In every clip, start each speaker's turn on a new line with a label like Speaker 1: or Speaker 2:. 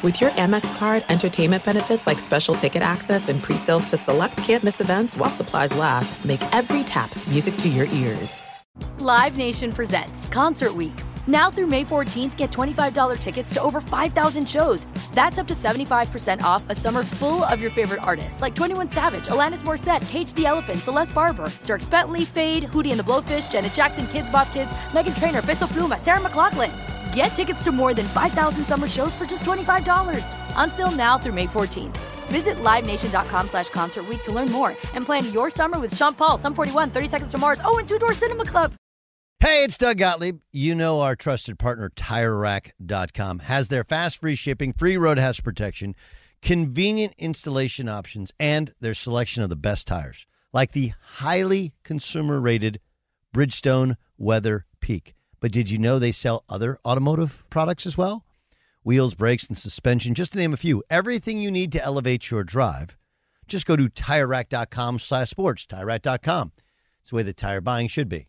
Speaker 1: With your Amex card, entertainment benefits like special ticket access and pre-sales to select campus events while supplies last, make every tap music to your ears.
Speaker 2: Live Nation presents Concert Week. Now through May 14th, get $25 tickets to over 5,000 shows. That's up to 75% off a summer full of your favorite artists like 21 Savage, Alanis Morissette, Cage the Elephant, Celeste Barber, Dierks Bentley, Fade, Hootie and the Blowfish, Janet Jackson, Kidz Bop Kids, Meghan Trainor, Peso Pluma, Sarah McLachlan. Get tickets to more than 5,000 summer shows for just $25. Until now through May 14th. Visit LiveNation.com slash Concert to learn more and plan your summer with Sean Paul, Sum 41, 30 Seconds to Mars, oh, and Two Door Cinema Club.
Speaker 3: Hey, it's Doug Gottlieb. You know our trusted partner, TireRack.com, has their fast free shipping, free road hazard protection, convenient installation options, and their selection of the best tires, like the highly consumer rated Bridgestone Weather Peak. But did you know they sell other automotive products as well? Wheels, brakes, and suspension, just to name a few. Everything you need to elevate your drive. Just go to TireRack.com slash sports. TireRack.com. It's the way that tire buying should be.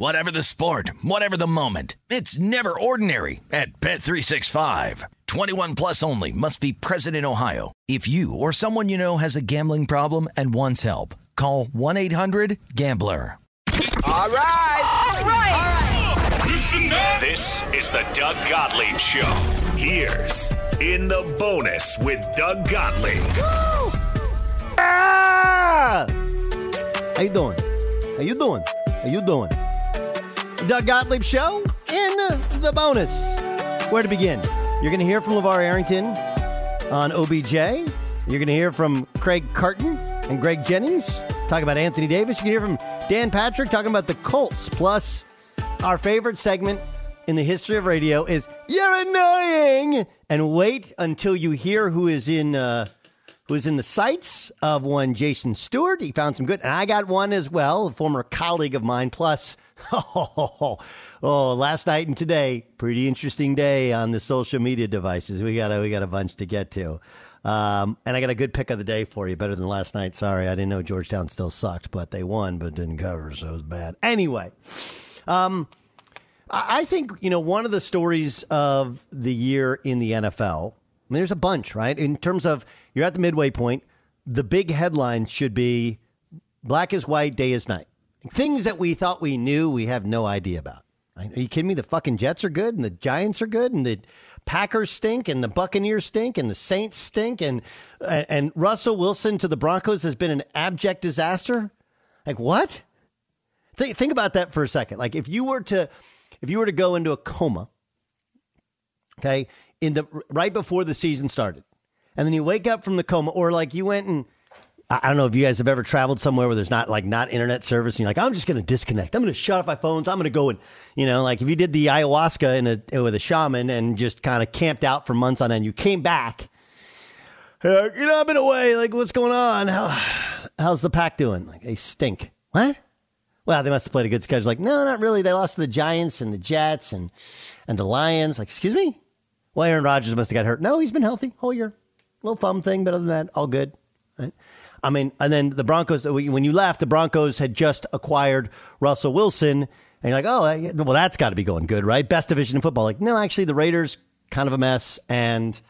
Speaker 4: Whatever the sport, whatever the moment. It's never ordinary at Bet365. 21 plus only must be present in Ohio. If you or someone you know has a gambling problem and wants help, call 1-800-GAMBLER.
Speaker 5: All right.
Speaker 6: All right.
Speaker 5: Listen up. This is the Doug Gottlieb Show. Here's In the Bonus with Doug Gottlieb.
Speaker 3: Ah! How you doing? How you doing? How you doing? Doug Gottlieb Show in the bonus. Where to begin? You're going to hear from LaVar Arrington on OBJ. You're going to hear from Craig Carton and Greg Jennings talking about Anthony Davis. You can hear from Dan Patrick talking about the Colts. Plus, our favorite segment in the history of radio is "You're annoying." And wait until you hear who is in uh, who is in the sights of one Jason Stewart. He found some good, and I got one as well, a former colleague of mine. Plus, oh, oh, last night and today, pretty interesting day on the social media devices. We got a, we got a bunch to get to. Um, and I got a good pick of the day for you, better than last night. Sorry, I didn't know Georgetown still sucked, but they won, but didn't cover, so it was bad. Anyway, um, I think you know one of the stories of the year in the NFL. I mean, there's a bunch, right? In terms of you're at the midway point, the big headline should be black is white, day is night. Things that we thought we knew, we have no idea about. Are you kidding me? The fucking Jets are good, and the Giants are good, and the Packers stink, and the Buccaneers stink, and the Saints stink, and and Russell Wilson to the Broncos has been an abject disaster. Like what? Think think about that for a second. Like if you were to if you were to go into a coma, okay, in the right before the season started, and then you wake up from the coma, or like you went and I don't know if you guys have ever traveled somewhere where there's not like not internet service, and you're like, I'm just going to disconnect. I'm going to shut off my phones. I'm going to go and you know, like if you did the ayahuasca in a with a shaman and just kind of camped out for months on end, you came back. You know, I've been away. Like, what's going on? How, how's the pack doing? Like, they stink. What? Well, they must have played a good schedule. Like, no, not really. They lost to the Giants and the Jets and and the Lions. Like, excuse me. Well, Aaron Rodgers must have got hurt. No, he's been healthy whole year. Little thumb thing, but other than that, all good. Right? I mean, and then the Broncos. When you left, the Broncos had just acquired Russell Wilson, and you're like, oh, well, that's got to be going good, right? Best division in football. Like, no, actually, the Raiders kind of a mess, and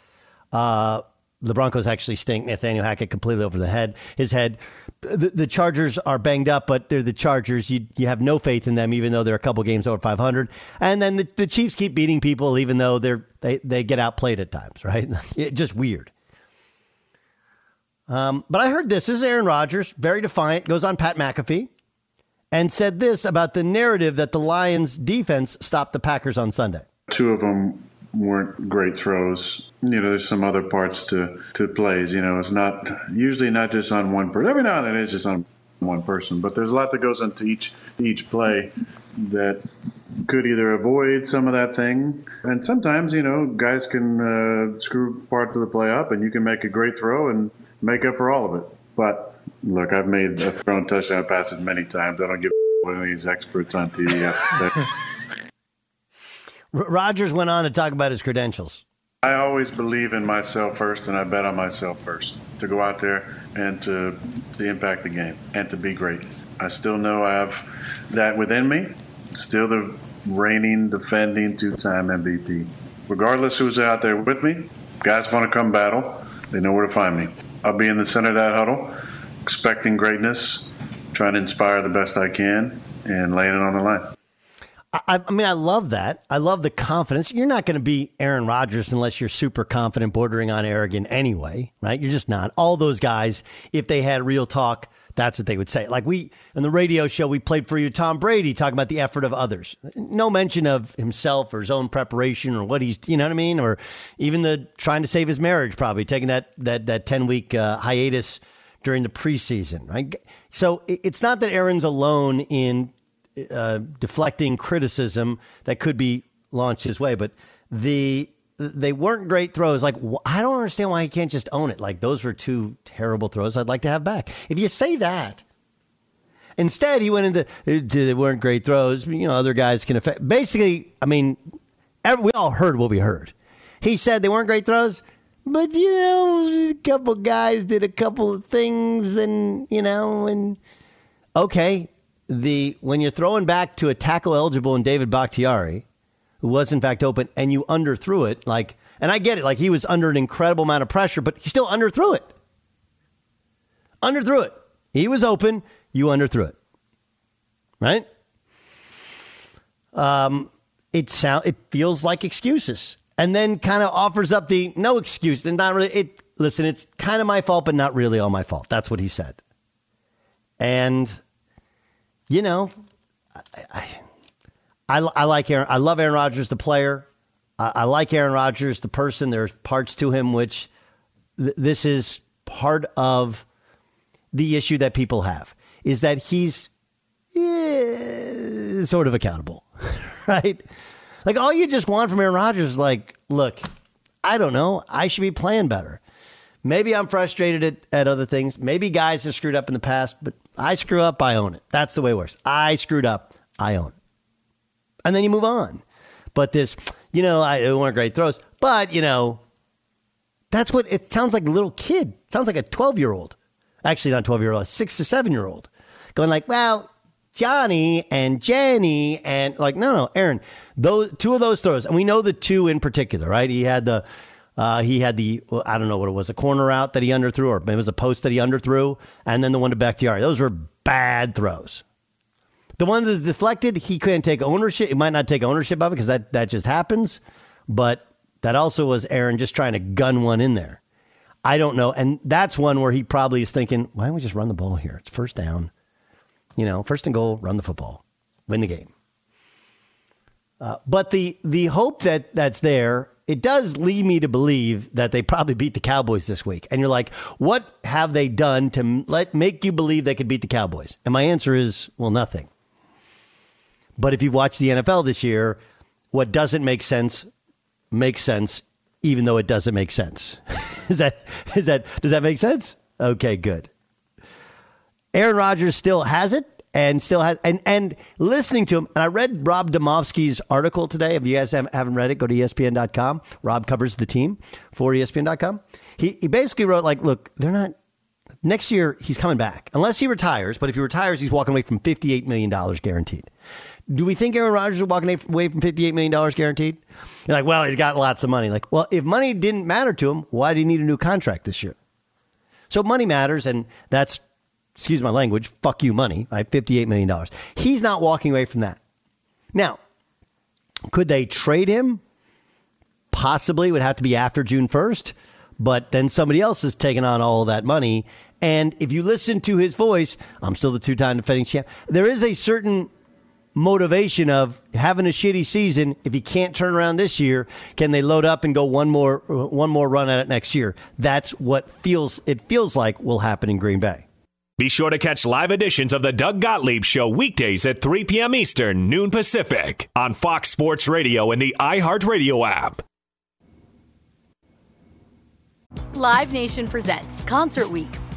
Speaker 3: uh, the Broncos actually stink. Nathaniel Hackett completely over the head, his head. The, the Chargers are banged up, but they're the Chargers. You you have no faith in them, even though they're a couple games over 500. And then the, the Chiefs keep beating people, even though they're they, they get outplayed at times, right? It, just weird. Um, but I heard this. This is Aaron Rodgers, very defiant, goes on Pat McAfee and said this about the narrative that the Lions defense stopped the Packers on Sunday.
Speaker 6: Two of them weren't great throws. You know, there's some other parts to, to plays. You know, it's not usually not just on one person. Every now and then it's just on one person, but there's a lot that goes into each each play that could either avoid some of that thing, and sometimes you know guys can uh, screw part of the play up, and you can make a great throw and make up for all of it. But look, I've made a thrown touchdown passes many times. I don't give one of these experts on TV.
Speaker 3: Rodgers went on to talk about his credentials.
Speaker 6: I always believe in myself first, and I bet on myself first to go out there and to, to impact the game and to be great. I still know I have that within me. Still the reigning, defending two-time MVP. Regardless who's out there with me, guys want to come battle. They know where to find me. I'll be in the center of that huddle, expecting greatness, trying to inspire the best I can, and laying it on the line.
Speaker 3: I, I mean, I love that. I love the confidence. You're not going to be Aaron Rodgers unless you're super confident, bordering on arrogant anyway, right? You're just not. All those guys, if they had real talk, that's what they would say. Like we, in the radio show, we played for you Tom Brady talking about the effort of others. No mention of himself or his own preparation or what he's, you know what I mean? Or even the trying to save his marriage, probably taking that, that, that 10 week uh, hiatus during the preseason, right? So it's not that Aaron's alone in uh, deflecting criticism that could be launched his way, but the they weren't great throws. Like I don't understand why he can't just own it. Like those were two terrible throws. I'd like to have back. If you say that. Instead, he went into eh, they weren't great throws. You know, other guys can affect. Basically, I mean, every, we all heard what we heard. He said they weren't great throws, but you know, a couple guys did a couple of things, and you know, and okay, the when you're throwing back to a tackle eligible in David Bakhtiari, who was in fact open, and you underthrew it, like, and I get it, like he was under an incredible amount of pressure, but he still underthrew it. Underthrew it. He was open. You underthrew it. Right? Um, it sound it feels like excuses, and then kind of offers up the no excuse. And not really. It listen. It's kind of my fault, but not really all my fault. That's what he said. And you know, I, I, I I like Aaron. I love Aaron Rodgers, the player. I, I like Aaron Rodgers, the person. There's parts to him which th- this is part of the issue that people have is that he's eh, sort of accountable, right? Like all you just want from Aaron Rodgers is like, look, I don't know. I should be playing better. Maybe I'm frustrated at, at other things. Maybe guys have screwed up in the past, but I screw up, I own it. That's the way it works. I screwed up, I own it. And then you move on. But this, you know, I it weren't great throws. But, you know, that's what it sounds like a little kid. It sounds like a 12 year old. Actually, not 12 year old, six to seven year old. Going like, well, Johnny and Jenny and like, no, no, Aaron, those two of those throws. And we know the two in particular, right? He had the uh, he had the well, I don't know what it was, a corner out that he underthrew, or maybe it was a post that he underthrew, and then the one to Bakhtiari. Those were bad throws. The one that's deflected, he couldn't take ownership. He might not take ownership of it because that that just happens. But that also was Aaron just trying to gun one in there. I don't know, and that's one where he probably is thinking, why don't we just run the ball here? It's first down, you know, first and goal, run the football, win the game. Uh, but the the hope that that's there it does lead me to believe that they probably beat the Cowboys this week. And you're like, what have they done to let make you believe they could beat the Cowboys? And my answer is, well, nothing. But if you watch the NFL this year, what doesn't make sense makes sense, even though it doesn't make sense. is that is that does that make sense? Okay, good. Aaron Rodgers still has it and still has and and listening to him. And I read Rob Demovsky's article today. If you guys haven't read it, go to ESPN.com. Rob covers the team for ESPN.com. He he basically wrote like, look, they're not. Next year he's coming back unless he retires. But if he retires, he's walking away from fifty eight million dollars guaranteed. Do we think Aaron Rodgers is walking away from $58 million guaranteed? You're like, well, he's got lots of money. Like, well, if money didn't matter to him, why did he need a new contract this year? So money matters, and that's excuse my language, fuck you money, right? $58 million. He's not walking away from that. Now, could they trade him? Possibly. Would have to be after June 1st. but then somebody else is taking on all that money. And if you listen to his voice, I'm still the two time defending champ. There is a certain motivation of having a shitty season. If you can't turn around this year, can they load up and go one more one more run at it next year? That's what feels it feels like will happen in Green Bay.
Speaker 5: Be sure to catch live editions of the Doug Gottlieb Show weekdays at 3 p.m. Eastern, noon Pacific, on Fox Sports Radio and the iHeartRadio app.
Speaker 2: Live Nation presents Concert Week.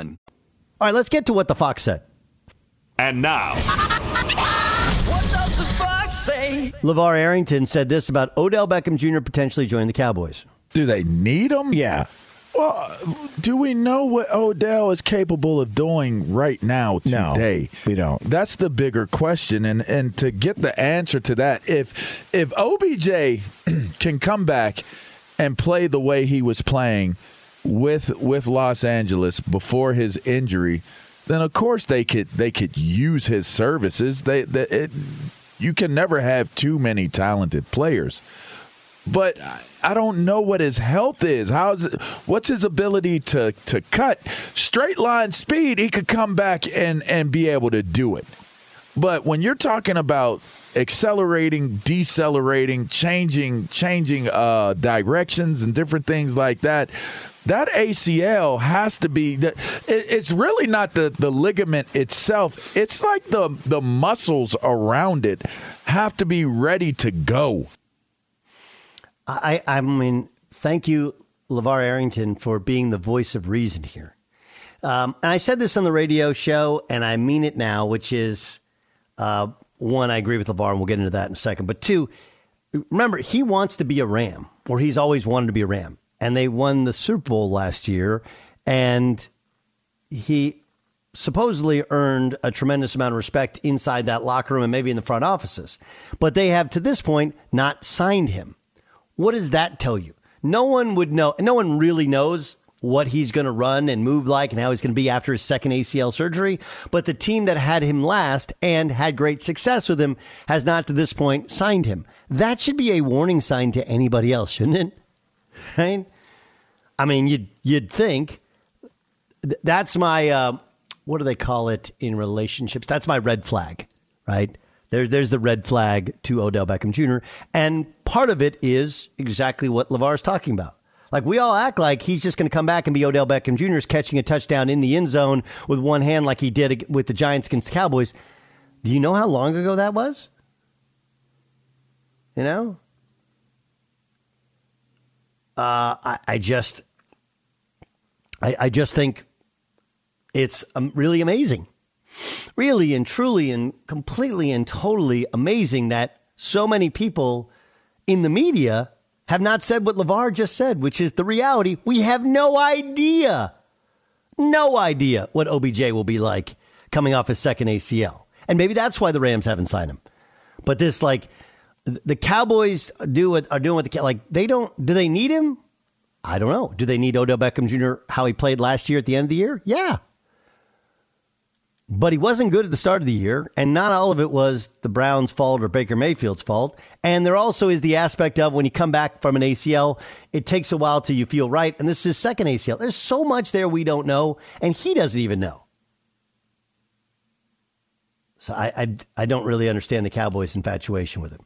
Speaker 3: All right, let's get to what the Fox said.
Speaker 5: And now,
Speaker 3: what does the fox say? LaVar Arrington said this about Odell Beckham Jr. potentially joining the Cowboys.
Speaker 7: Do they need him?
Speaker 8: Yeah.
Speaker 7: Well, do we know what Odell is capable of doing right now
Speaker 8: No,
Speaker 7: today?
Speaker 8: we don't.
Speaker 7: That's the bigger question, and and to get the answer to that, if if OBJ can come back and play the way he was playing with with Los Angeles before his injury, then of course they could they could use his services. They, they it, you can never have too many talented players but I don't know what his health is. How's what's his ability to to cut straight line speed? He could come back and and be able to do it. But when you're talking about accelerating, decelerating, changing, changing uh, directions and different things like that, that ACL has to be. that It's really not the the ligament itself. It's like the the muscles around it have to be ready to go.
Speaker 3: I I mean, thank you, LaVar Arrington, for being the voice of reason here. Um, and I said this on the radio show, and I mean it now, which is uh, one, I agree with LaVar and we'll get into that in a second. But two, remember, he wants to be a Ram, or he's always wanted to be a Ram. And they won the Super Bowl last year, and he supposedly earned a tremendous amount of respect inside that locker room and maybe in the front offices. But they have, to this point, not signed him. What does that tell you? No one would know. No one really knows what he's going to run and move like and how he's going to be after his second ACL surgery. But the team that had him last and had great success with him has not to this point signed him. That should be a warning sign to anybody else, shouldn't it? Right? I mean, you'd, you'd think that's my, uh, what do they call it in relationships? That's my red flag, right? There's there's the red flag to Odell Beckham Jr. And part of it is exactly what LaVar is talking about. Like we all act like he's just going to come back and be Odell Beckham Jr. Is catching a touchdown in the end zone with one hand, like he did with the Giants against the Cowboys. Do you know how long ago that was? You know, uh, I, I, just, I, I, just think it's um, really amazing, really and truly and completely and totally amazing that so many people in the media have not said what LaVar just said, which is the reality. We have no idea, no idea what OBJ will be like coming off his second ACL. And maybe that's why the Rams haven't signed him. But this, like, the Cowboys do what are doing what the like they don't do they need him? I don't know. Do they need Odell Beckham Jr. how he played last year at the end of the year? Yeah, but he wasn't good at the start of the year, and not all of it was the Browns' fault or Baker Mayfield's fault. And there also is the aspect of when you come back from an ACL, it takes a while till you feel right. And this is his second ACL. There's so much there we don't know, and he doesn't even know. So I, I, I don't really understand the Cowboys' infatuation with him.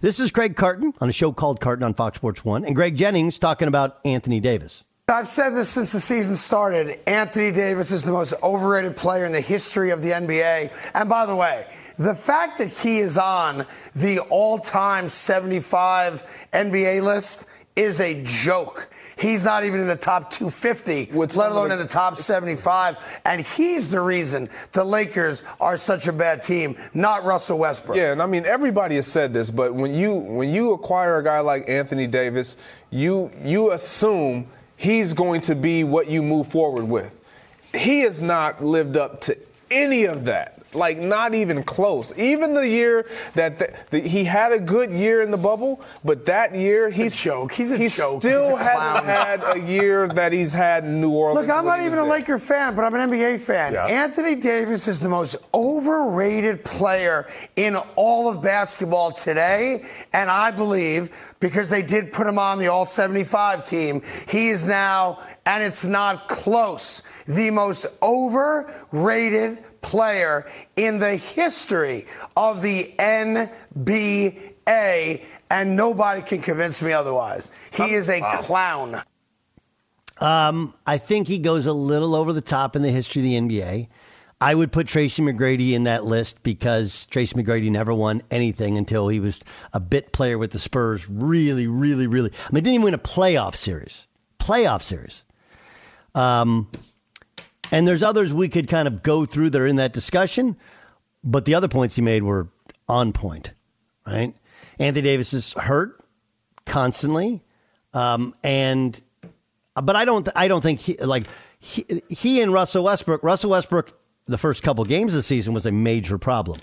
Speaker 3: This is Craig Carton on a show called Carton on Fox Sports 1, and Greg Jennings talking about Anthony Davis.
Speaker 8: I've said this since the season started. Anthony Davis is the most overrated player in the history of the NBA. And by the way, the fact that he is on the all time 75 NBA list is a joke. He's not even in the top 250, let alone in the top 75. And he's the reason the Lakers are such a bad team, not Russell Westbrook.
Speaker 9: Yeah, and I mean everybody has said this, but when you when you acquire a guy like Anthony Davis, you you assume he's going to be what you move forward with. He has not lived up to any of that. Like not even close. Even the year that the, the, he had a good year in the bubble, but that year he's
Speaker 8: a joke. He's a
Speaker 9: he
Speaker 8: joke.
Speaker 9: Still
Speaker 8: he's
Speaker 9: hasn't had a year that he's had in New Orleans.
Speaker 8: Look, I'm not even a Laker fan, but I'm an NBA fan. Yeah. Anthony Davis is the most overrated player in all of basketball today, and I believe because they did put him on the All 75 team, he is now, and it's not close, the most overrated player in the history of the NBA, and nobody can convince me otherwise. He is a clown.
Speaker 3: Um, I think he goes a little over the top in the history of the NBA. I would put Tracy McGrady in that list because Tracy McGrady never won anything until he was a bit player with the Spurs. Really, really, really. I mean, didn't even win a playoff series. Playoff series. Um, and there's others we could kind of go through that are in that discussion, but the other points he made were on point, right? Anthony Davis is hurt constantly, um, and but I don't I don't think he like he, he and Russell Westbrook. Russell Westbrook, the first couple games of the season was a major problem.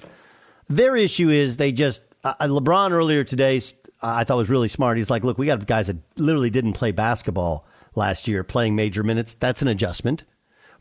Speaker 3: Their issue is they just uh, LeBron earlier today I thought was really smart. He's like, look, we got guys that literally didn't play basketball last year playing major minutes. That's an adjustment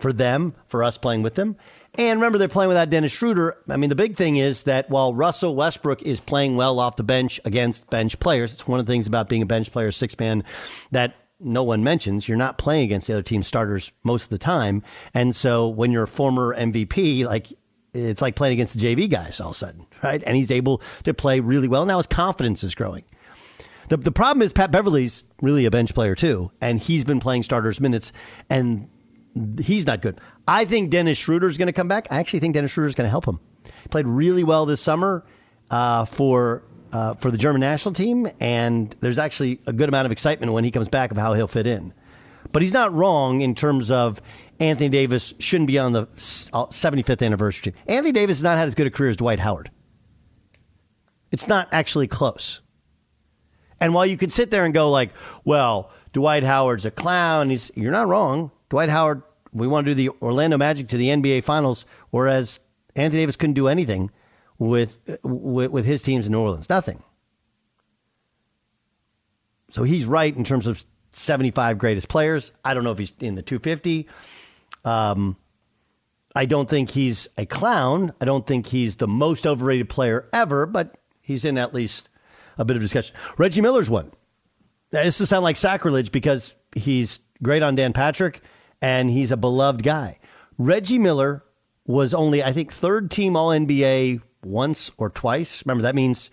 Speaker 3: for them, for us playing with them. And remember, they're playing without Dennis Schroeder. I mean, the big thing is that while Russell Westbrook is playing well off the bench against bench players, it's one of the things about being a bench player, six man, that no one mentions. You're not playing against the other team starters most of the time. And so when you're a former MVP, like it's like playing against the JV guys all of a sudden, right? And he's able to play really well. Now his confidence is growing. The, the problem is Pat Beverley's really a bench player too, and he's been playing starters minutes, and he's not good. I think Dennis Schroeder is going to come back. I actually think Dennis Schroeder is going to help him. He played really well this summer uh, for uh, for the German national team, and there's actually a good amount of excitement when he comes back of how he'll fit in. But he's not wrong in terms of Anthony Davis shouldn't be on the 75th uh, anniversary. Anthony Davis has not had as good a career as Dwight Howard. It's not actually close. And while you could sit there and go like, well, Dwight Howard's a clown, he's, you're not wrong. Dwight Howard, we want to do the Orlando Magic to the NBA Finals, whereas Anthony Davis couldn't do anything with, with, with his teams in New Orleans. Nothing. So he's right in terms of 75 greatest players. I don't know if he's in the 250. Um, I don't think he's a clown. I don't think he's the most overrated player ever, but he's in at least a bit of discussion. Reggie Miller's one. Now, this will sound like sacrilege because he's great on Dan Patrick and he's a beloved guy. Reggie Miller was only, I think, third team All NBA once or twice. Remember, that means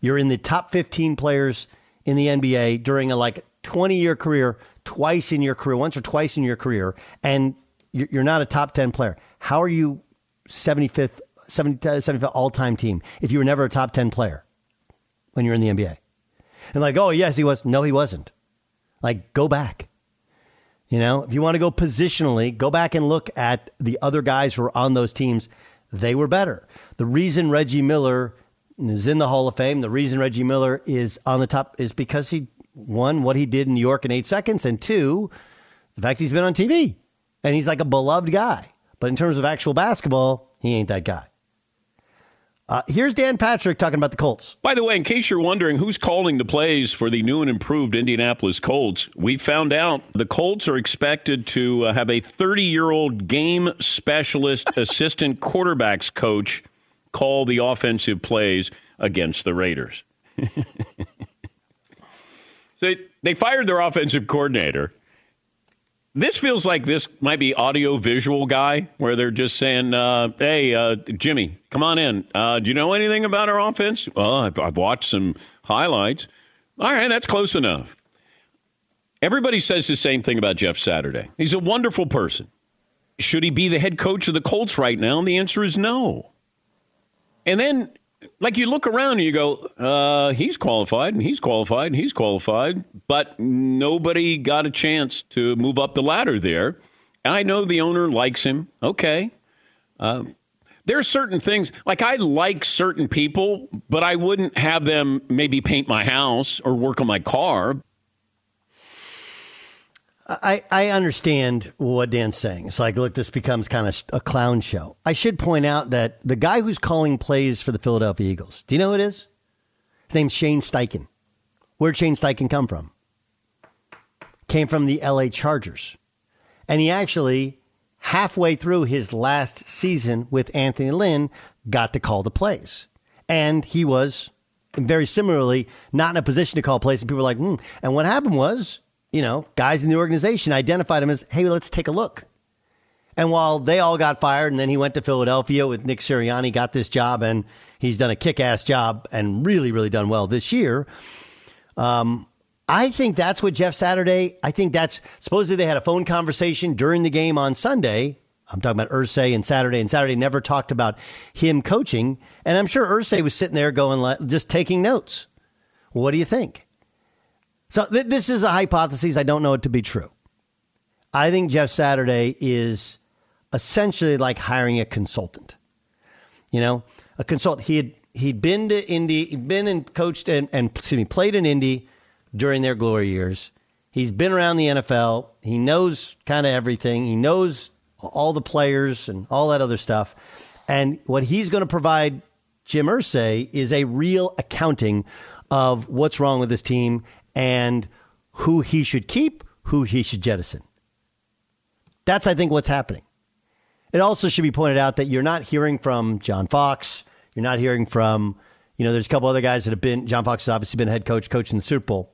Speaker 3: you're in the top 15 players in the NBA during a like 20 year career, twice in your career, once or twice in your career, and you're not a top 10 player. How are you 75th, 70, uh, 75th all time team if you were never a top 10 player? when you're in the NBA. And like, oh, yes, he was. No, he wasn't. Like, go back. You know, if you want to go positionally, go back and look at the other guys who were on those teams. They were better. The reason Reggie Miller is in the Hall of Fame, the reason Reggie Miller is on the top is because he, one, what he did in New York in eight seconds, and two, the fact he's been on TV. And he's like a beloved guy. But in terms of actual basketball, he ain't that guy. Uh, here's Dan Patrick talking about the Colts.
Speaker 10: By the way, in case you're wondering who's calling the plays for the new and improved Indianapolis Colts, we found out the Colts are expected to uh, have a 30 year old game specialist assistant quarterbacks coach call the offensive plays against the Raiders. so they fired their offensive coordinator this feels like this might be audio visual guy where they're just saying, uh, "Hey, uh, Jimmy, come on in. Uh, do you know anything about our offense?" Well, I've, I've watched some highlights. All right, that's close enough. Everybody says the same thing about Jeff Saturday. He's a wonderful person. Should he be the head coach of the Colts right now? And the answer is no. And then like you look around and you go, uh, he's qualified and he's qualified and he's qualified, but nobody got a chance to move up the ladder there. I know the owner likes him. Okay. Um, there are certain things, like I like certain people, but I wouldn't have them maybe paint my house or work on my car.
Speaker 3: I, I understand what Dan's saying. It's like, look, this becomes kind of a clown show. I should point out that the guy who's calling plays for the Philadelphia Eagles, do you know who it is? His name's Shane Steichen. Where'd Shane Steichen come from? Came from the LA Chargers. And he actually, halfway through his last season with Anthony Lynn, got to call the plays. And he was very similarly not in a position to call plays. And people were like, hmm. And what happened was you know, guys in the organization identified him as, hey, let's take a look. And while they all got fired, and then he went to Philadelphia with Nick Sirianni, got this job, and he's done a kick ass job and really, really done well this year. Um, I think that's what Jeff Saturday, I think that's supposedly they had a phone conversation during the game on Sunday. I'm talking about Irsay and Saturday, and Saturday never talked about him coaching. And I'm sure Irsay was sitting there going, just taking notes. What do you think? So th- this is a hypothesis. I don't know it to be true. I think Jeff Saturday is essentially like hiring a consultant. You know, a consultant. He had he'd been to Indy, he'd been and coached and, and excuse me, played in Indy during their glory years. He's been around the NFL. He knows kind of everything. He knows all the players and all that other stuff. And what he's going to provide Jim Irsay is a real accounting of what's wrong with this team and who he should keep, who he should jettison. That's, I think, what's happening. It also should be pointed out that you're not hearing from John Fox. You're not hearing from, you know, there's a couple other guys that have been, John Fox has obviously been head coach in the Super Bowl.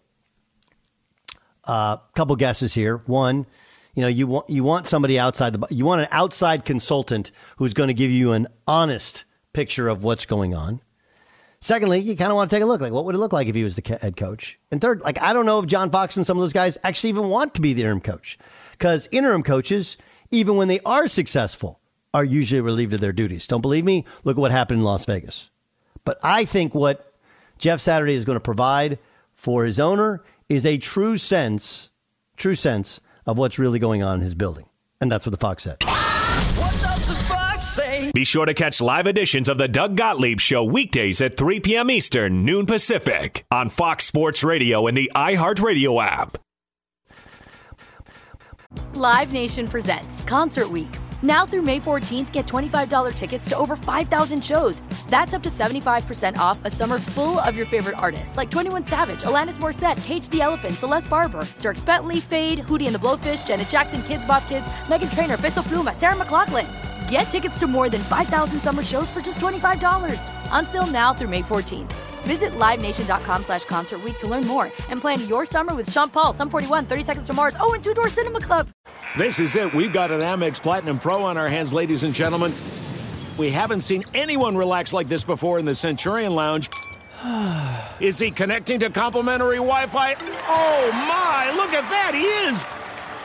Speaker 3: A uh, couple guesses here. One, You know, you want you want somebody outside the you want an outside consultant who's going to give you an honest picture of what's going on. Secondly, you kind of want to take a look like what would it look like if he was the head coach. And third, like I don't know if John Fox and some of those guys actually even want to be the interim coach because interim coaches, even when they are successful, are usually relieved of their duties. Don't believe me? Look at what happened in Las Vegas. But I think what Jeff Saturday is going to provide for his owner is a true sense, true sense of what's really going on in his building. And that's what the Fox said.
Speaker 5: Be sure to catch live editions of the Doug Gottlieb Show weekdays at 3 p.m. Eastern, noon Pacific, on Fox Sports Radio and the iHeartRadio app.
Speaker 2: Live Nation presents Concert Week. Now through May 14th, get $25 tickets to over 5,000 shows. That's up to 75% off a summer full of your favorite artists like 21 Savage, Alanis Morissette, Cage the Elephant, Celeste Barber, Dierks Bentley, Fade, Hootie and the Blowfish, Janet Jackson, Kidz Bop Kids, Meghan Trainor, Peso Pluma, Sarah McLachlan. Get tickets to more than 5,000 summer shows for just $25. Until now through May 14th. Visit LiveNation.com slash Concert Week to learn more and plan your summer with Sean Paul, Sum 41, 30 Seconds to Mars, oh, and Two Door Cinema Club.
Speaker 11: This is it. We've got an Amex Platinum Pro on our hands, ladies and gentlemen. We haven't seen anyone relax like this before in the Centurion Lounge. Is he connecting to complimentary Wi Fi? Oh, my! Look at that! He is!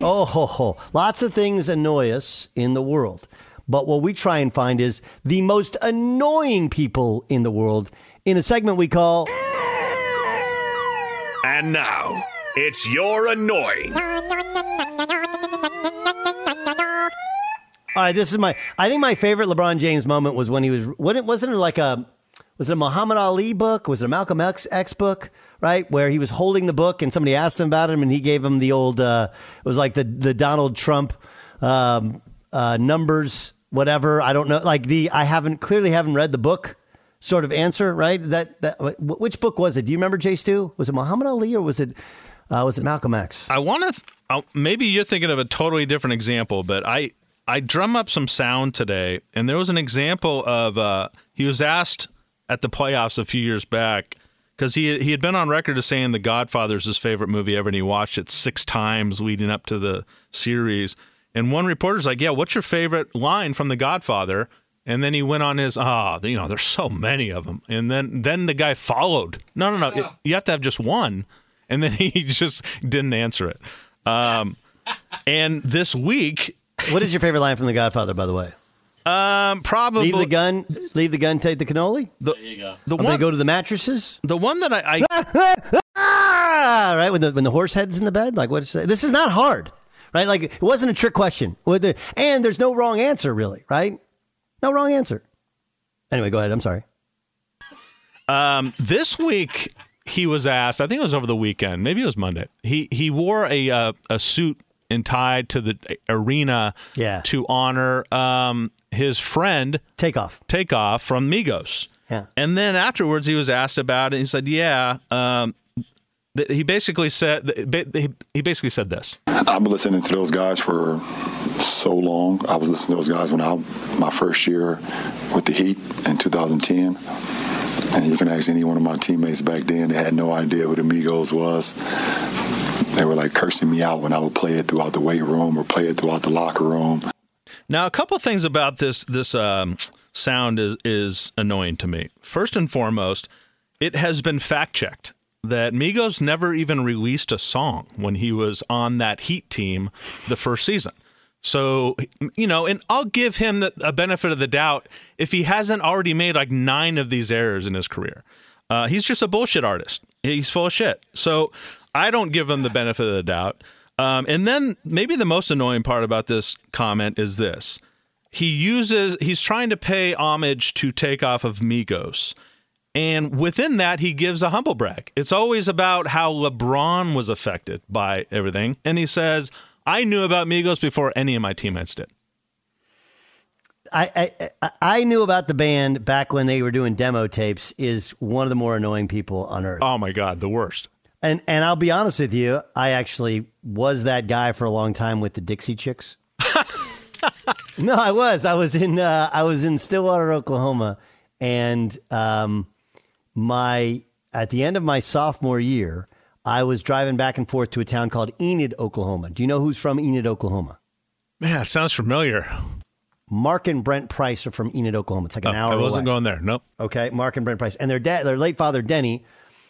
Speaker 3: Oh, ho, ho. lots of things annoy us in the world. But what we try and find is the most annoying people in the world in a segment we call.
Speaker 5: And now, it's your annoying.
Speaker 3: All right, this is my. I think my favorite LeBron James moment was when he was. What it wasn't it like a. Was it a Muhammad Ali book? Was it a Malcolm X, X book? Right, where he was holding the book and somebody asked him about him and he gave him the old. Uh, it was like the the Donald Trump um, uh, numbers, whatever. I don't know. Like the I haven't clearly haven't read the book sort of answer. Right? That that which book was it? Do you remember Jay Stu? Was it Muhammad Ali or was it uh, was it Malcolm X?
Speaker 12: I want to. Th- oh, maybe you're thinking of a totally different example, but I I drum up some sound today, and there was an example of uh, he was asked at the playoffs a few years back because he he had been on record as saying The Godfather is his favorite movie ever, and he watched it six times leading up to the series. And one reporter's like, "Yeah, what's your favorite line from The Godfather?" And then he went on his, ah, you know, there's so many of them. And then then the guy followed. No, no, no, it- you have to have just one. And then he just didn't answer it. Um, and this week,
Speaker 3: What is your favorite line from The Godfather, by the way?
Speaker 12: Um, probably
Speaker 3: leave the gun. Leave the gun. Take the cannoli.
Speaker 12: The,
Speaker 13: there you go.
Speaker 12: The
Speaker 3: I'm
Speaker 12: one-
Speaker 3: go to the mattresses.
Speaker 12: The one that I, I
Speaker 3: ah, right when the when the horse head's in the bed. Like what? Is that? This is not hard, right? Like it wasn't a trick question. With the, and there's no wrong answer, really, right? No wrong answer. Anyway, go ahead. I'm sorry.
Speaker 12: Um, this week he was asked. I think it was over the weekend. Maybe it was Monday. He he wore a uh, a suit and tied to the arena.
Speaker 3: Yeah.
Speaker 12: To honor um his friend
Speaker 3: Takeoff.
Speaker 12: Takeoff from Migos.
Speaker 3: Yeah.
Speaker 12: And then afterwards he was asked about it. And he said, "Yeah." Um, th- he basically said he he basically said this.
Speaker 14: I've been listening to those guys for so long. I was listening to those guys when I my first year with the Heat in 2010. And you can ask any one of my teammates back then, they had no idea who the Migos was. They were like cursing me out when I would play it throughout the weight room or play it throughout the locker room.
Speaker 12: Now, a couple things about this this um, sound is is annoying to me. First and foremost, it has been fact checked that Migos never even released a song when he was on that Heat team the first season. So you know, and I'll give him the, a benefit of the doubt if he hasn't already made like nine of these errors in his career. Uh, he's just a bullshit artist. He's full of shit. So I don't give him the benefit of the doubt. Um, and then maybe the most annoying part about this comment is this: he uses he's trying to pay homage to Takeoff of Migos. And within that, he gives a humble brag. It's always about how LeBron was affected by everything. And he says, I knew about Migos before any of my teammates did.
Speaker 3: I, I I knew about the band back when they were doing demo tapes. Is one of the more annoying people on earth.
Speaker 12: Oh my god, the worst.
Speaker 3: And and I'll be honest with you, I actually was that guy for a long time with the Dixie Chicks. no, I was. I was in uh, I was in Stillwater, Oklahoma, and um, my at the end of my sophomore year, I was driving back and forth to a town called Enid, Oklahoma. Do you know who's from Enid, Oklahoma?
Speaker 12: Man, it sounds familiar.
Speaker 3: Mark and Brent Price are from Enid, Oklahoma. It's like an
Speaker 12: Oh,
Speaker 3: hour.
Speaker 12: I wasn't
Speaker 3: away.
Speaker 12: going there. Nope.
Speaker 3: Okay, Mark and Brent Price, and their dad, their late father Denny,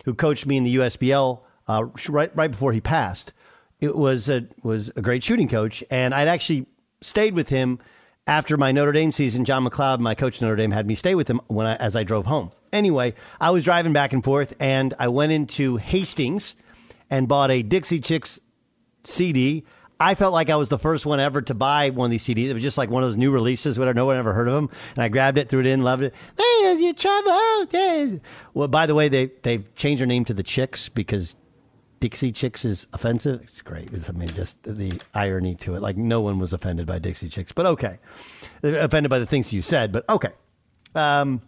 Speaker 3: who coached me in the USBL uh, right right before he passed. It was a was a great shooting coach, and I'd actually stayed with him after my Notre Dame season. John MacLeod, my coach at Notre Dame, had me stay with him when I, as I drove home. Anyway, I was driving back and forth, and I went into Hastings and bought a Dixie Chicks CD. I felt like I was the first one ever to buy one of these CDs. It was just like one of those new releases, whatever. No one ever heard of them. And I grabbed it, threw it in, loved it. There's your trouble. There's... Well, by the way, they they've changed their name to the Chicks because Dixie Chicks is offensive. It's great. It's, I mean, just the irony to it. Like no one was offended by Dixie Chicks, but okay. Offended by the things you said, but okay. Um,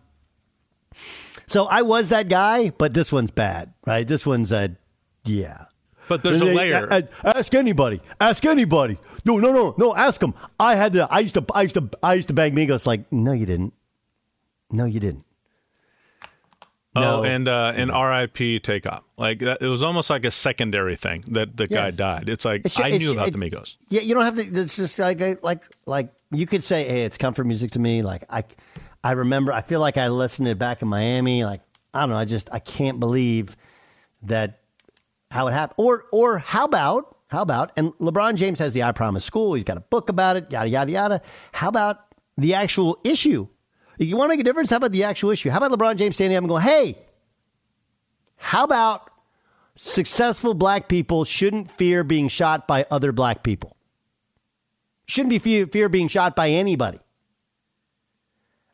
Speaker 3: so I was that guy, but this one's bad, right? This one's a yeah.
Speaker 12: But there's a
Speaker 3: They-
Speaker 12: layer.
Speaker 3: a- a- ask anybody. Ask anybody. No, no, no, no. Ask them. I had to. I used to. I used to. I used to bang Migos. Like, no, you didn't. No, you didn't.
Speaker 12: Oh,
Speaker 3: No.
Speaker 12: and uh, and R.I.P. Takeoff. Like that, it was almost like a secondary thing that the guy died. It's like
Speaker 3: It should-
Speaker 12: I
Speaker 3: it
Speaker 12: knew about
Speaker 3: it-
Speaker 12: the Migos.
Speaker 3: Yeah, you don't have to. It's just like like like you could say, hey, it's comfort music to me. Like I, I remember. I feel like I listened to it back in Miami. Like I don't know. I just I can't believe that how it happened. Or or how about how about? And LeBron James has the I Promise School. He's got a book about it. Yada yada yada. How about the actual issue? If you want to make a difference, how about the actual issue? How about LeBron James standing up and going, hey, how about successful black people shouldn't fear being shot by other black people? Shouldn't be fear, fear being shot by anybody.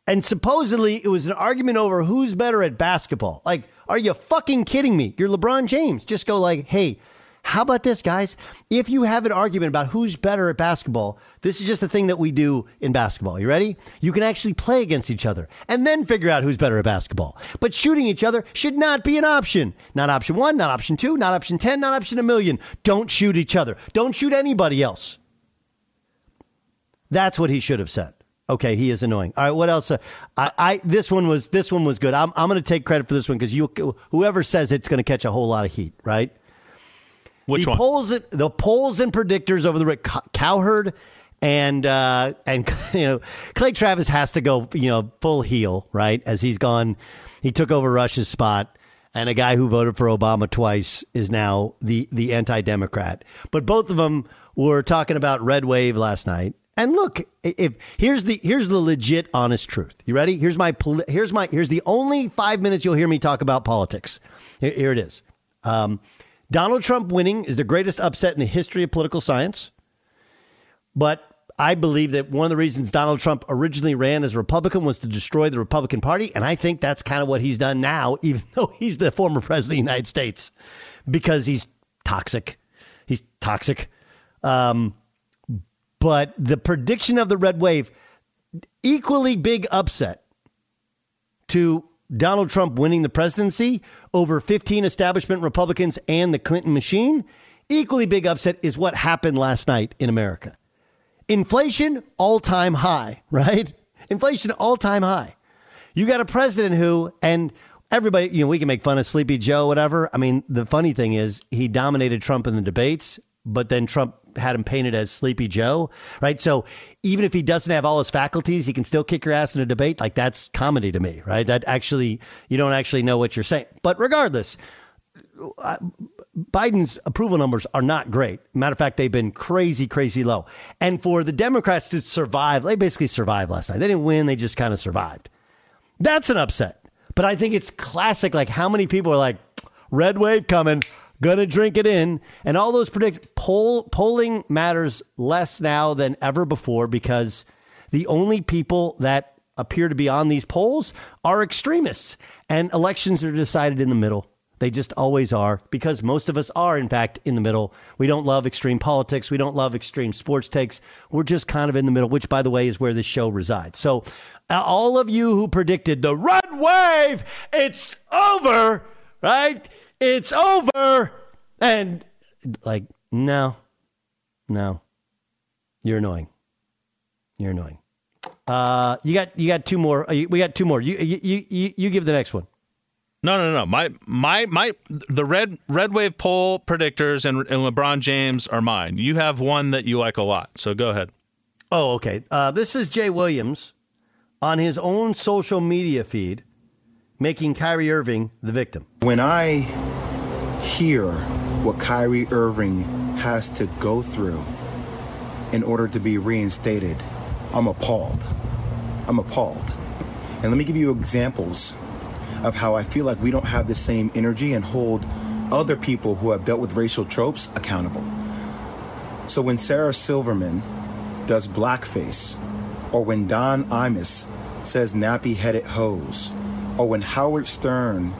Speaker 3: And supposedly it was an argument over who's better at basketball. Like, are you fucking kidding me? You're LeBron James. Just go like, hey, how about this, guys? If you have an argument about who's better at basketball, this is just the thing that we do in basketball. You ready? You can actually play against each other and then figure out who's better at basketball. But shooting each other should not be an option. Not option one, not option two, not option 10, not option a million. Don't shoot each other. Don't shoot anybody else. That's what he should have said. Okay, he is annoying. All right, what else? Uh, I, I this one was this one was good. I'm I'm going to take credit for this one because you whoever says it's going to catch a whole lot of heat, right?
Speaker 12: Which
Speaker 3: the
Speaker 12: one?
Speaker 3: Polls, the polls and predictors over the Cowherd and uh, and you know Clay Travis has to go you know full heel right as he's gone. He took over Rush's spot, and a guy who voted for Obama twice is now the the anti Democrat. But both of them were talking about red wave last night. And look, if here's the here's the legit honest truth. You ready? Here's my here's my here's the only five minutes you'll hear me talk about politics. Here, here it is. Um, Donald Trump winning is the greatest upset in the history of political science. But I believe that one of the reasons Donald Trump originally ran as a Republican was to destroy the Republican Party. And I think that's kind of what he's done now, even though he's the former president of the United States, because he's toxic. He's toxic. Um, but the prediction of the red wave, equally big upset to Donald Trump winning the presidency over 15 establishment Republicans and the Clinton machine. Equally big upset is what happened last night in America. Inflation all time high, right? Inflation all time high. You got a president who, and everybody, you know, we can make fun of Sleepy Joe, whatever. I mean, the funny thing is he dominated Trump in the debates, but then Trump had him painted as Sleepy Joe, right? So even if he doesn't have all his faculties, he can still kick your ass in a debate. Like that's comedy to me, right? That actually, you don't actually know what you're saying. But regardless, uh, Biden's approval numbers are not great. Matter of fact, they've been crazy, crazy low. And for the Democrats to survive, they basically survived last night. They didn't win, they just kind of survived. That's an upset. But I think it's classic. Like, how many people are like, red wave coming, gonna drink it in, and all those predict poll polling matters less now than ever before because the only people that appear to be on these polls are extremists, and elections are decided in the middle. They just always are because most of us are, in fact, in the middle. We don't love extreme politics. We don't love extreme sports takes. We're just kind of in the middle, which, by the way, is where this show resides. So, uh, all of you who predicted the red wave, it's over, right? It's over. And like, no, no, you're annoying. You're annoying. Uh, you got you got two more. Uh, we got two more. You you you you give the next one.
Speaker 12: No, no, no. My my my the red red wave poll predictors and, and LeBron James are mine. You have one that you like a lot. So go ahead.
Speaker 3: Oh, okay. Uh, this is Jay Williams on his own social media feed making Kyrie Irving the victim.
Speaker 13: When I hear what Kyrie Irving has to go through in order to be reinstated, I'm appalled. I'm appalled. And let me give you examples of how I feel like we don't have the same energy and hold other people who have dealt with racial tropes accountable. So when Sarah Silverman does blackface, or when Don Imus says nappy headed hose, or when Howard Stern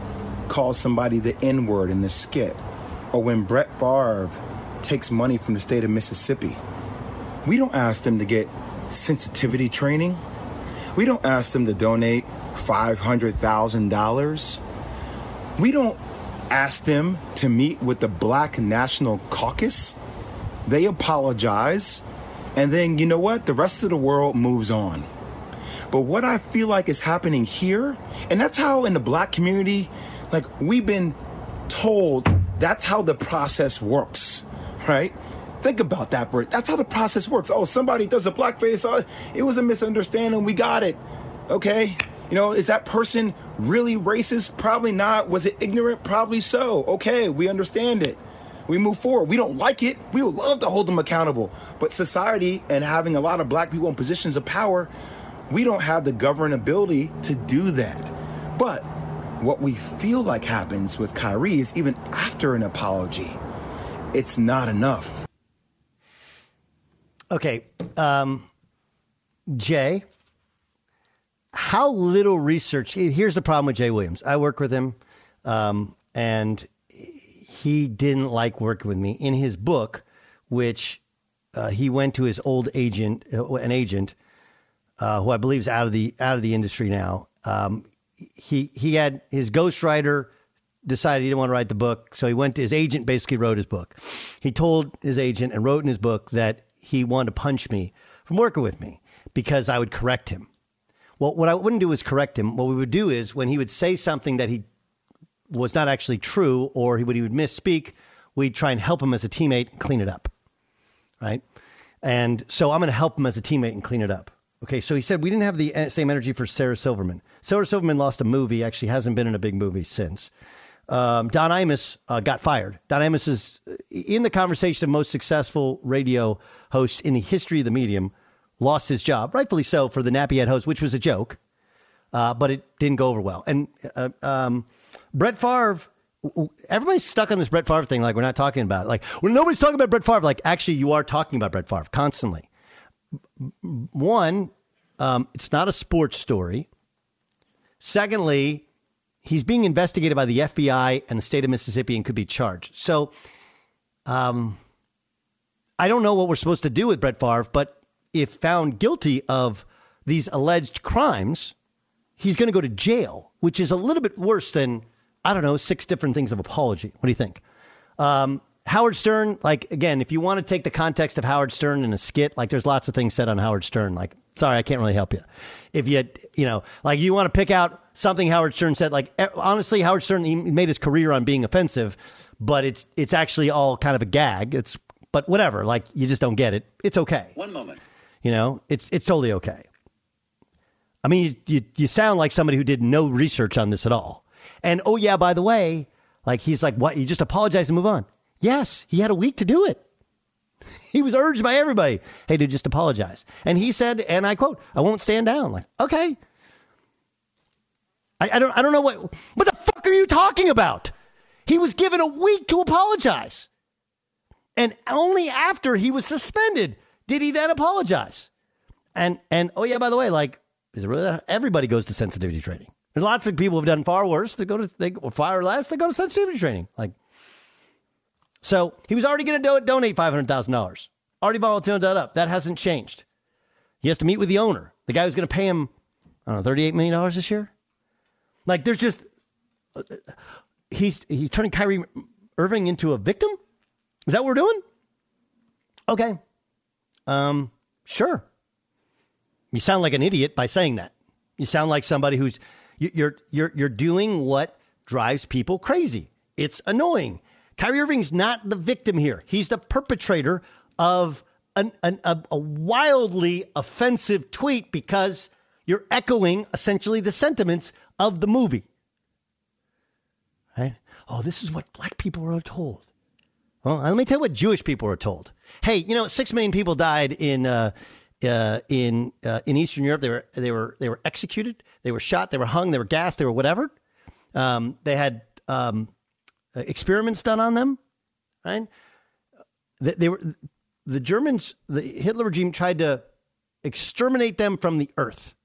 Speaker 13: calls somebody the N word in the skit, or when Brett Favre takes money from the state of Mississippi, we don't ask them to get sensitivity training. We don't ask them to donate $500,000. We don't ask them to meet with the Black National Caucus. They apologize, and then you know what? The rest of the world moves on. But what I feel like is happening here, and that's how in the black community, like we've been told that's how the process works, right? Think about that, Bert. That's how the process works. Oh, somebody does a blackface. Oh, it was a misunderstanding. We got it. Okay. You know, is that person really racist? Probably not. Was it ignorant? Probably so. Okay, we understand it. We move forward. We don't like it. We would love to hold them accountable. But society and having a lot of black people in positions of power, we don't have the governability to do that. But what we feel like happens with Kyrie is even after an apology, it's not enough.
Speaker 3: Okay. Um, Jay, how little research. Here's the problem with Jay Williams. I work with him, um, and he didn't like working with me. In his book, which uh, he went to his old agent, uh, an agent uh, who I believe is out of the out of the industry now. Um, he he had his ghostwriter decided he didn't want to write the book, so he went to his agent. Basically, wrote his book. He told his agent and wrote in his book that he wanted to punch me from working with me. because I would correct him. Well, what I wouldn't do is correct him. What we would do is when he would say something that he was not actually true or he would, he would misspeak, we'd try and help him as a teammate and clean it up. Right? And so I'm going to help him as a teammate and clean it up. Okay, so he said we didn't have the uh, same energy for Sarah Silverman. Sarah Silverman lost a movie, actually hasn't been in a big movie since. Um, Don Imus uh, got fired. Don Imus is uh, in the conversation of most successful radio host in the history of the medium, lost his job, rightfully so, for the nappy head host, which was a joke, uh, but it didn't go over well. And uh, um, Brett Favre, everybody's stuck on this Brett Favre thing, like we're not talking about it. Like, well, nobody's talking about Brett Favre. Like, actually, you are talking about Brett Favre constantly. One, um, it's not a sports story. Secondly, he's being investigated by the FBI and the state of Mississippi and could be charged. So, um, I don't know what we're supposed to do with Brett Favre, but if found guilty of these alleged crimes, he's going to go to jail, which is a little bit worse than, I don't know, six different things of apology. What do you think? Um, Howard Stern, like, again, if you want to take the context of Howard Stern in a skit, like, there's lots of things said on Howard Stern. Like, sorry, I can't really help you. If you, you know, like, you want to pick out something Howard Stern said, like, eh, honestly, Howard Stern he made his career on being offensive, but it's it's actually all kind of a gag. It's, but whatever, like, you just don't get it. It's okay.
Speaker 15: One moment.
Speaker 3: You know, it's it's totally okay. I mean, you, you, you sound like somebody who did no research on this at all. And oh yeah, by the way, like he's like, what? You just apologize and move on. Yes, he had a week to do it. He was urged by everybody, hey, dude, just apologize. And he said, and I quote, I won't stand down. Like, okay. I, I don't I don't know what what the fuck are you talking about? He was given a week to apologize. And only after he was suspended did he then apologize? And and oh yeah, by the way, like is it really that? Everybody goes to sensitivity training. There's lots of people who've done far worse. They go to they far less. They go to sensitivity training. Like, so he was already going to do, donate five hundred thousand dollars. Already volunteered that up. That hasn't changed. He has to meet with the owner, the guy who's going to pay him, I don't know, thirty-eight million dollars this year. Like, there's just uh, he's he's turning Kyrie Irving into a victim. Is that what we're doing? Okay. Um, sure. You sound like an idiot by saying that. You sound like somebody who's you're you're you're doing what drives people crazy. It's annoying. Kyrie Irving's not the victim here. He's the perpetrator of an, an, a, a wildly offensive tweet because you're echoing essentially the sentiments of the movie. Right? Oh, this is what black people are told. Well, let me tell you what Jewish people are told. Hey, you know, six million people died in uh, uh, in uh, in Eastern Europe. They were they were they were executed. They were shot. They were hung. They were gassed. They were whatever. Um, they had um, Uh, experiments done on them. Right? They, they, were the Germans. The Hitler regime tried to exterminate them from the earth.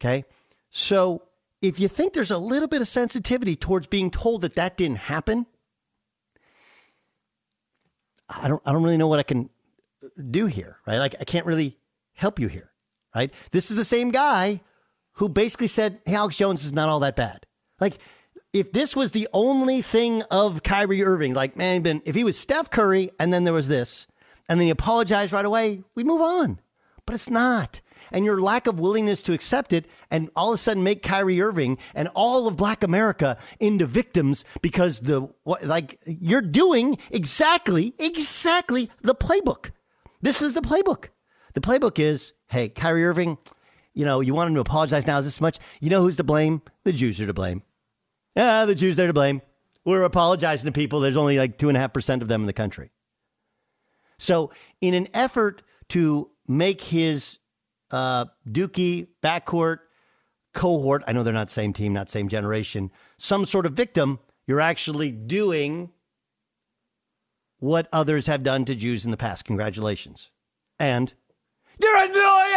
Speaker 3: Okay, so if you think there's a little bit of sensitivity towards being told that that didn't happen I don't I don't really know what I can do here, right? Like I can't really help you here, right? This is the same guy who basically said, "Hey, Alex Jones is not all that bad." Like if this was the only thing of Kyrie Irving, like man, if he was Steph Curry and then there was this, and then he apologized right away, we move on. But it's not and your lack of willingness to accept it and all of a sudden make Kyrie Irving and all of black America into victims because the like you're doing exactly exactly the playbook. This is the playbook. The playbook is, hey, Kyrie Irving, you know, you want him to apologize now this much. You know who's to blame? The Jews are to blame. Yeah, the Jews are to blame. We're apologizing to people. There's only like two and a half percent of them in the country. So, in an effort to make his uh, Dookie backcourt cohort. I know they're not same team, not same generation. Some sort of victim. You're actually doing what others have done to Jews in the past. Congratulations. And you're annoying.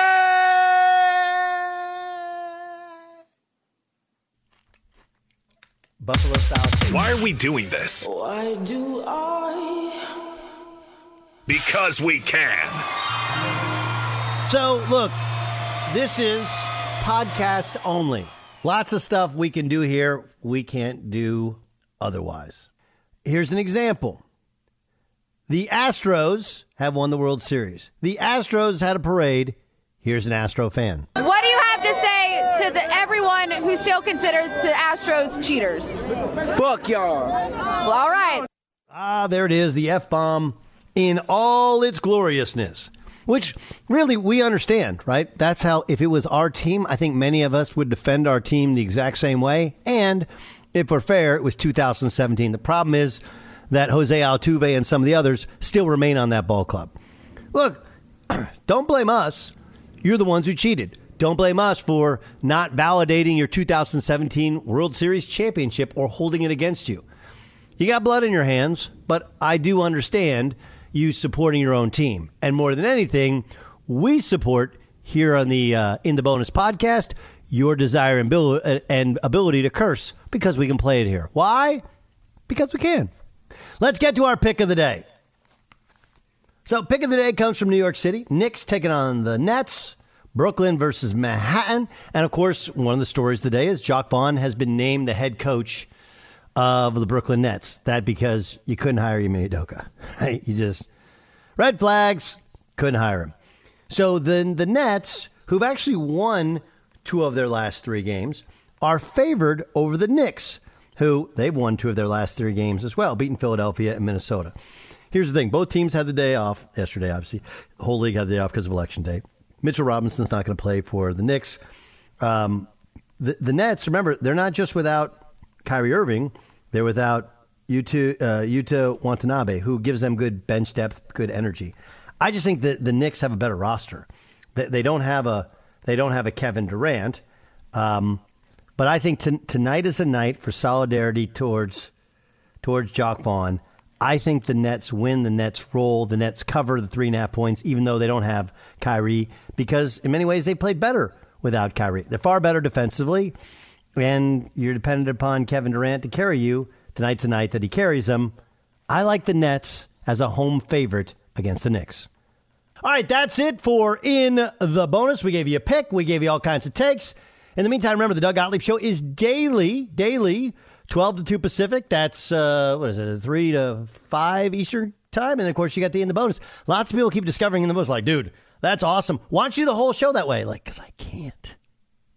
Speaker 3: Buffalo style.
Speaker 5: Why are we doing this?
Speaker 16: Why do I?
Speaker 5: Because we can.
Speaker 3: So, look, this is podcast only. Lots of stuff we can do here, we can't do otherwise. Here's an example the Astros have won the World Series. The Astros had a parade Here's an Astro fan.
Speaker 15: What do you have to say to the, everyone who still considers the Astros cheaters?
Speaker 17: Fuck y'all.
Speaker 15: Well, all right.
Speaker 3: Ah, there it is, the F bomb in all its gloriousness. Which really we understand, right? That's how, if it was our team, I think many of us would defend our team the exact same way. And if we're fair, it was 2017. The problem is that Jose Altuve and some of the others still remain on that ball club. Look, don't blame us. You're the ones who cheated. Don't blame us for not validating your 2017 World Series championship or holding it against you. You got blood in your hands, but I do understand you supporting your own team. And more than anything, we support here on the uh, In the Bonus podcast your desire and, bil- and ability to curse because we can play it here. Why? Because we can. Let's get to our pick of the day. So, pick of the day comes from New York City. Knicks taking on the Nets. Brooklyn versus Manhattan. And of course, one of the stories today is Jacque Vaughn has been named the head coach of the Brooklyn Nets. That because you couldn't hire Ime. Right? You just red flags, couldn't hire him. So then the Nets, who've actually won two of their last three games, are favored over the Knicks, who they've won two of their last three games as well, beating Philadelphia and Minnesota. Here's the thing: both teams had the day off yesterday. Obviously, the whole league had the day off because of election day. Mitchell Robinson's not going to play for the Knicks. Um, the the Nets, remember, they're not just without Kyrie Irving; they're without Yuta uh, Yuta Watanabe, who gives them good bench depth, good energy. I just think that the Knicks have a better roster. They, they don't have a they don't have a Kevin Durant, um, but I think t- tonight is a night for solidarity towards towards Jacque Vaughn. I think the Nets win. The Nets roll. The Nets cover the three and a half points, even though they don't have Kyrie, because in many ways they played better without Kyrie. They're far better defensively, and you're dependent upon Kevin Durant to carry you. Tonight's a night that he carries them. I like the Nets as a home favorite against the Knicks. All right, that's it for In the Bonus. We gave you a pick, we gave you all kinds of takes. In the meantime, remember the Doug Gottlieb Show is daily, daily, 12 to 2 Pacific. That's, uh, what is it, 3 to 5 Eastern time. And of course, you got the In the Bonus. Lots of people keep discovering In the Bonus, like, dude, that's awesome. Why don't you do the whole show that way? Like, because I can't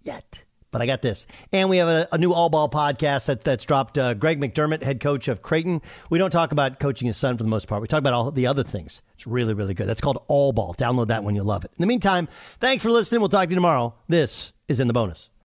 Speaker 3: yet. But I got this. And we have a, a new All Ball podcast that, that's dropped. Uh, Greg McDermott, head coach of Creighton. We don't talk about coaching his son for the most part. We talk about all the other things. It's really, really good. That's called All Ball. Download that one. You'll love it. In the meantime, thanks for listening. We'll talk to you tomorrow. This is In the Bonus.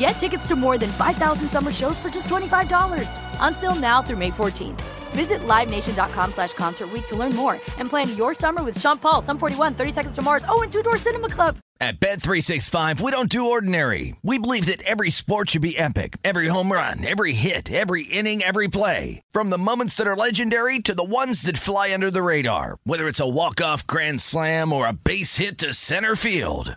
Speaker 2: Get tickets to more than 5,000 summer shows for just $25. Until now through May 14th. Visit LiveNation.com slash Concert to learn more and plan your summer with Sean Paul, Sum 41, 30 Seconds to Mars, oh, and Two Door Cinema Club.
Speaker 4: At Bet365, we don't do ordinary. We believe that every sport should be epic. Every home run, every hit, every inning, every play. From the moments that are legendary to the ones that fly under the radar. Whether it's a walk-off grand slam or a base hit to center field.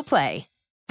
Speaker 18: Play.